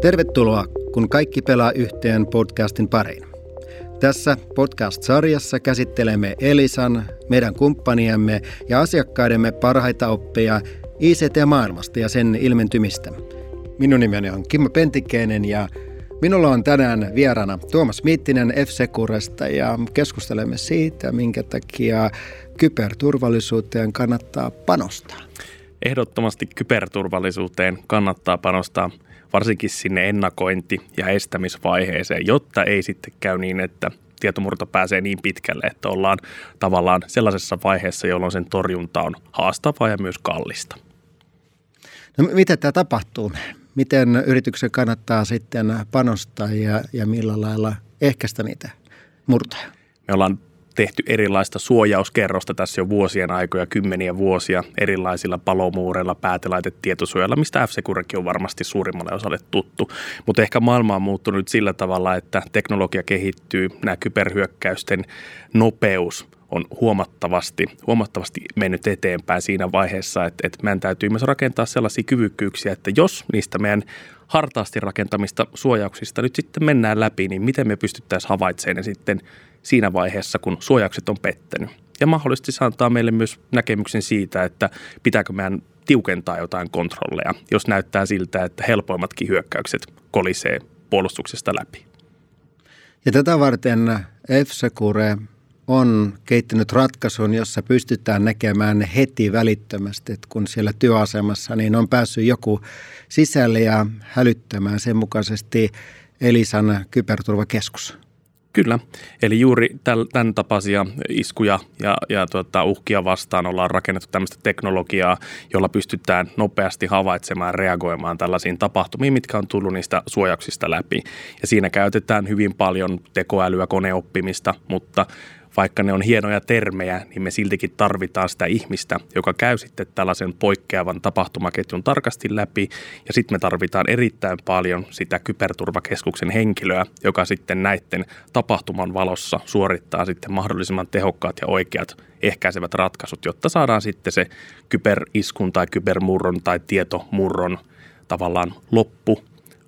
Tervetuloa, kun kaikki pelaa yhteen podcastin pariin. Tässä podcast-sarjassa käsittelemme Elisan, meidän kumppaniemme ja asiakkaidemme parhaita oppeja ICT-maailmasta ja sen ilmentymistä. Minun nimeni on Kimmo Pentikäinen ja minulla on tänään vieraana Tuomas Miittinen F-Securesta ja keskustelemme siitä, minkä takia kyberturvallisuuteen kannattaa panostaa. Ehdottomasti kyberturvallisuuteen kannattaa panostaa – varsinkin sinne ennakointi- ja estämisvaiheeseen, jotta ei sitten käy niin, että tietomurto pääsee niin pitkälle, että ollaan tavallaan sellaisessa vaiheessa, jolloin sen torjunta on haastavaa ja myös kallista. No, miten tämä tapahtuu? Miten yrityksen kannattaa sitten panostaa ja, ja millä lailla ehkäistä niitä murtoja? Me ollaan tehty erilaista suojauskerrosta tässä jo vuosien aikoja, kymmeniä vuosia erilaisilla palomuureilla, päätelaitetietosuojalla, mistä f on varmasti suurimmalle osalle tuttu. Mutta ehkä maailma on muuttunut sillä tavalla, että teknologia kehittyy, nämä kyberhyökkäysten nopeus on huomattavasti, huomattavasti mennyt eteenpäin siinä vaiheessa, että, että meidän täytyy myös rakentaa sellaisia kyvykkyyksiä, että jos niistä meidän hartaasti rakentamista suojauksista nyt sitten mennään läpi, niin miten me pystyttäisiin havaitsemaan ne sitten siinä vaiheessa, kun suojaukset on pettänyt. Ja mahdollisesti se antaa meille myös näkemyksen siitä, että pitääkö meidän tiukentaa jotain kontrolleja, jos näyttää siltä, että helpoimmatkin hyökkäykset kolisee puolustuksesta läpi. Ja tätä varten F-Secure on kehittänyt ratkaisun, jossa pystytään näkemään heti välittömästi, että kun siellä työasemassa niin on päässyt joku sisälle ja hälyttämään sen mukaisesti Elisan kyberturvakeskus. Kyllä, eli juuri tämän tapaisia iskuja ja, ja tuota, uhkia vastaan ollaan rakennettu tämmöistä teknologiaa, jolla pystytään nopeasti havaitsemaan reagoimaan tällaisiin tapahtumiin, mitkä on tullut niistä suojauksista läpi. Ja siinä käytetään hyvin paljon tekoälyä, koneoppimista, mutta vaikka ne on hienoja termejä, niin me siltikin tarvitaan sitä ihmistä, joka käy sitten tällaisen poikkeavan tapahtumaketjun tarkasti läpi. Ja sitten me tarvitaan erittäin paljon sitä kyberturvakeskuksen henkilöä, joka sitten näiden tapahtuman valossa suorittaa sitten mahdollisimman tehokkaat ja oikeat ehkäisevät ratkaisut, jotta saadaan sitten se kyberiskun tai kybermurron tai tietomurron tavallaan loppu,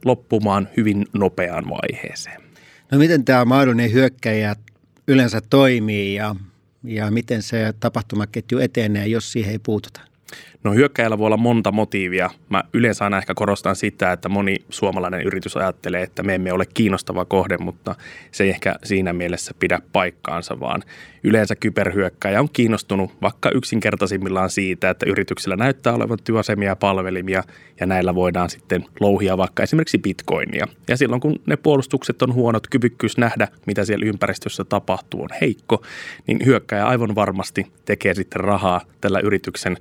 loppumaan hyvin nopeaan vaiheeseen. No miten tämä mahdollinen hyökkäjä yleensä toimii ja, ja miten se tapahtumaketju etenee, jos siihen ei puututa? No hyökkäjällä voi olla monta motiivia. Mä yleensä aina ehkä korostan sitä, että moni suomalainen yritys ajattelee, että me emme ole kiinnostava kohde, mutta se ei ehkä siinä mielessä pidä paikkaansa, vaan yleensä kyberhyökkäjä on kiinnostunut vaikka yksinkertaisimmillaan siitä, että yrityksillä näyttää olevan työasemia ja palvelimia ja näillä voidaan sitten louhia vaikka esimerkiksi bitcoinia. Ja silloin kun ne puolustukset on huonot, kyvykkyys nähdä, mitä siellä ympäristössä tapahtuu on heikko, niin hyökkäjä aivan varmasti tekee sitten rahaa tällä yrityksen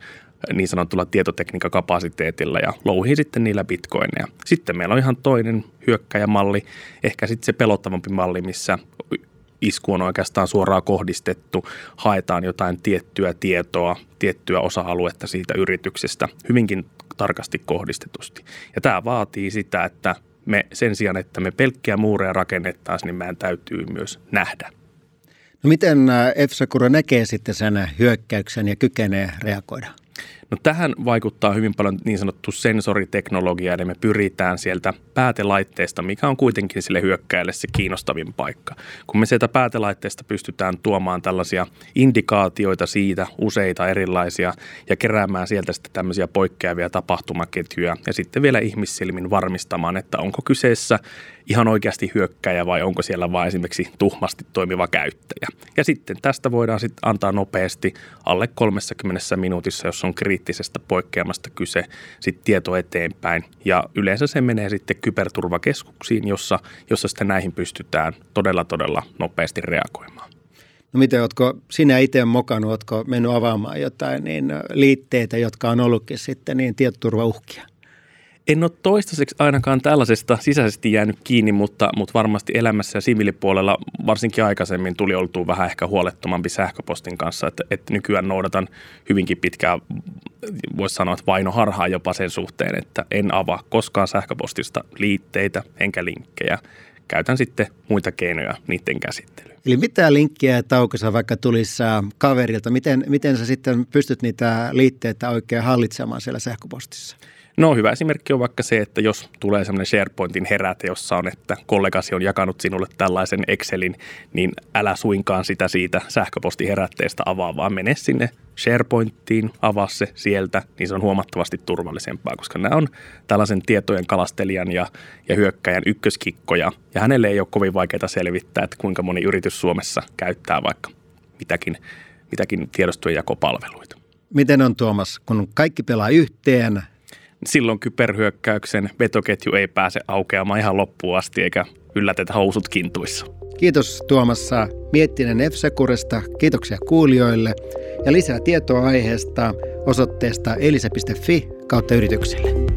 niin sanotulla tietotekniikkakapasiteetilla ja louhii sitten niillä bitcoineja. Sitten meillä on ihan toinen hyökkäjämalli, ehkä sitten se pelottavampi malli, missä isku on oikeastaan suoraan kohdistettu, haetaan jotain tiettyä tietoa, tiettyä osa-aluetta siitä yrityksestä hyvinkin tarkasti kohdistetusti. Ja tämä vaatii sitä, että me sen sijaan, että me pelkkiä muureja rakennettaisiin, niin meidän täytyy myös nähdä. No miten f näkee sitten sen hyökkäyksen ja kykenee reagoida? No tähän vaikuttaa hyvin paljon niin sanottu sensoriteknologia, eli me pyritään sieltä päätelaitteesta, mikä on kuitenkin sille hyökkäjälle se kiinnostavin paikka. Kun me sieltä päätelaitteesta pystytään tuomaan tällaisia indikaatioita siitä, useita erilaisia, ja keräämään sieltä sitten tämmöisiä poikkeavia tapahtumaketjuja, ja sitten vielä ihmissilmin varmistamaan, että onko kyseessä ihan oikeasti hyökkäjä vai onko siellä vain esimerkiksi tuhmasti toimiva käyttäjä. Ja sitten tästä voidaan sitten antaa nopeasti alle 30 minuutissa, jos on kriittisestä poikkeamasta kyse, sitten tieto eteenpäin. Ja yleensä se menee sitten kyberturvakeskuksiin, jossa, jossa sitten näihin pystytään todella todella nopeasti reagoimaan. No miten, oletko sinä itse mokannut, oletko mennyt avaamaan jotain niin liitteitä, jotka on ollutkin sitten niin tietoturvauhkia? En ole toistaiseksi ainakaan tällaisesta sisäisesti jäänyt kiinni, mutta, mutta varmasti elämässä ja siviilipuolella varsinkin aikaisemmin tuli oltua vähän ehkä huolettomampi sähköpostin kanssa, että, että nykyään noudatan hyvinkin pitkää, voisi sanoa, että vainoharhaa jopa sen suhteen, että en avaa koskaan sähköpostista liitteitä enkä linkkejä. Käytän sitten muita keinoja niiden käsittelyyn. Eli mitä linkkiä taukossa vaikka tulisi kaverilta, miten, miten sä sitten pystyt niitä liitteitä oikein hallitsemaan siellä sähköpostissa? No hyvä esimerkki on vaikka se, että jos tulee semmoinen SharePointin heräte, jossa on, että kollegasi on jakanut sinulle tällaisen Excelin, niin älä suinkaan sitä siitä sähköpostiherätteestä avaa, vaan mene sinne SharePointiin, avaa se sieltä, niin se on huomattavasti turvallisempaa, koska nämä on tällaisen tietojen kalastelijan ja, ja hyökkäjän ykköskikkoja. Ja hänelle ei ole kovin vaikeaa selvittää, että kuinka moni yritys Suomessa käyttää vaikka mitäkin, mitäkin tiedostojenjakopalveluita. Miten on Tuomas, kun kaikki pelaa yhteen, silloin kyberhyökkäyksen vetoketju ei pääse aukeamaan ihan loppuun asti eikä yllätetä housut kintuissa. Kiitos Tuomassa Miettinen F-Securesta, kiitoksia kuulijoille ja lisää tietoa aiheesta osoitteesta elisa.fi kautta yrityksille.